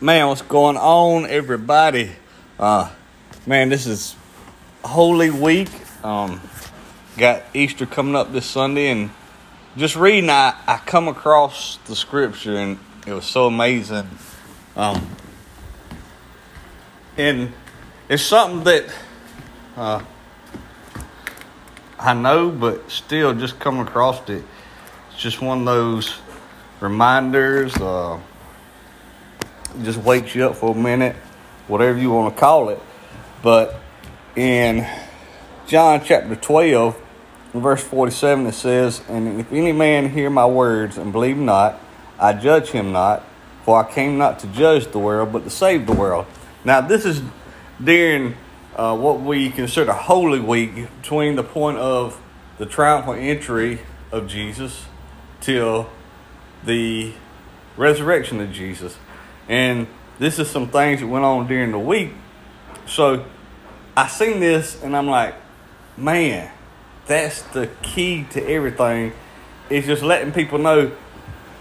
Man, what's going on, everybody? Uh, man, this is Holy Week. Um, got Easter coming up this Sunday, and just reading, I, I come across the scripture, and it was so amazing. Um, and it's something that uh, I know, but still just come across it. It's just one of those reminders. Uh, just wakes you up for a minute, whatever you want to call it. But in John chapter 12, verse 47, it says, And if any man hear my words and believe not, I judge him not, for I came not to judge the world, but to save the world. Now, this is during uh, what we consider Holy Week, between the point of the triumphal entry of Jesus till the resurrection of Jesus. And this is some things that went on during the week. So I seen this and I'm like, man, that's the key to everything. Is just letting people know,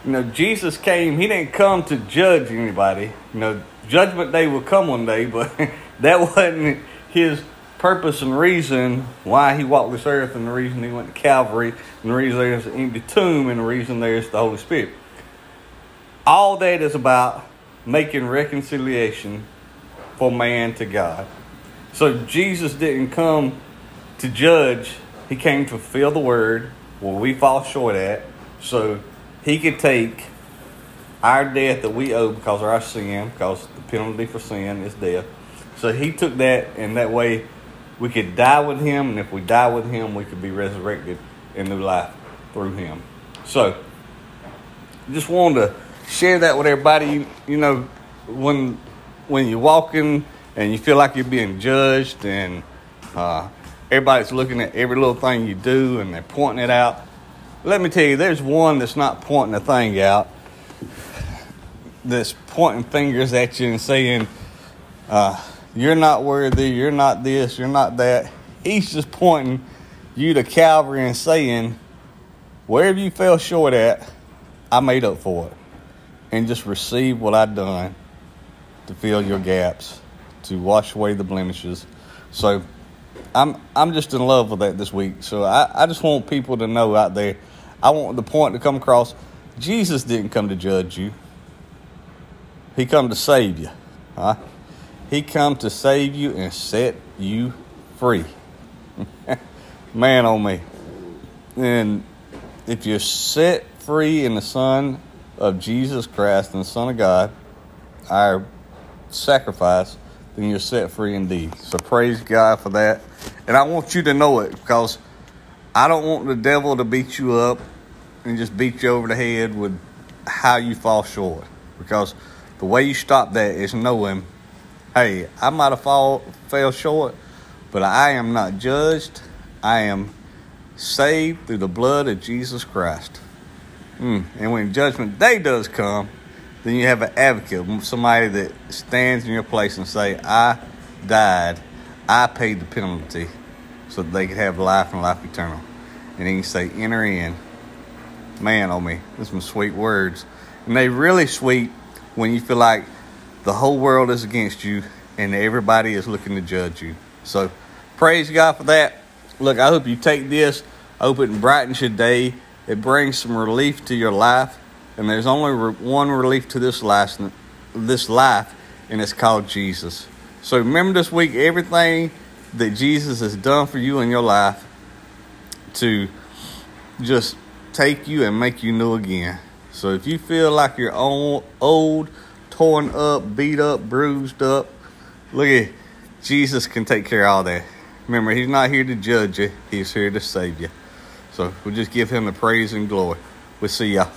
you know, Jesus came, he didn't come to judge anybody. You know, judgment day will come one day, but that wasn't his purpose and reason why he walked this earth and the reason he went to Calvary and the reason there's an empty tomb and the reason there's the Holy Spirit. All that is about making reconciliation for man to God. So Jesus didn't come to judge, he came to fulfill the word where we fall short at, so he could take our death that we owe because of our sin, because the penalty for sin is death. So he took that, and that way we could die with him, and if we die with him, we could be resurrected in new life through him. So, just wanted to share that with everybody. You, you know, when when you're walking and you feel like you're being judged, and uh, everybody's looking at every little thing you do, and they're pointing it out. Let me tell you, there's one that's not pointing a thing out. That's pointing fingers at you and saying, uh, "You're not worthy. You're not this. You're not that." He's just pointing you to Calvary and saying, "Wherever you fell short at, I made up for it." And just receive what I've done to fill your gaps, to wash away the blemishes. So I'm I'm just in love with that this week. So I, I just want people to know out there, I want the point to come across. Jesus didn't come to judge you. He come to save you. Huh? He come to save you and set you free. Man on me. And if you're set free in the Son of Jesus Christ and the Son of God, our sacrifice, then you're set free indeed. So praise God for that. And I want you to know it because I don't want the devil to beat you up and just beat you over the head with how you fall short. Because the way you stop that is knowing, hey, I might have fall fell short, but I am not judged. I am saved through the blood of Jesus Christ. Mm. And when judgment day does come, then you have an advocate, somebody that stands in your place and say, I died, I paid the penalty so they could have life and life eternal. And he can say, enter in. Man, oh me, there's some sweet words. And they really sweet when you feel like the whole world is against you and everybody is looking to judge you. So praise God for that. Look, I hope you take this. I hope it brightens your day it brings some relief to your life, and there's only re- one relief to this life, this life, and it's called Jesus. So remember this week everything that Jesus has done for you in your life to just take you and make you new again. So if you feel like you're old, old torn up, beat up, bruised up, look at Jesus can take care of all that. Remember, He's not here to judge you, He's here to save you. So we'll just give him the praise and glory. We'll see y'all.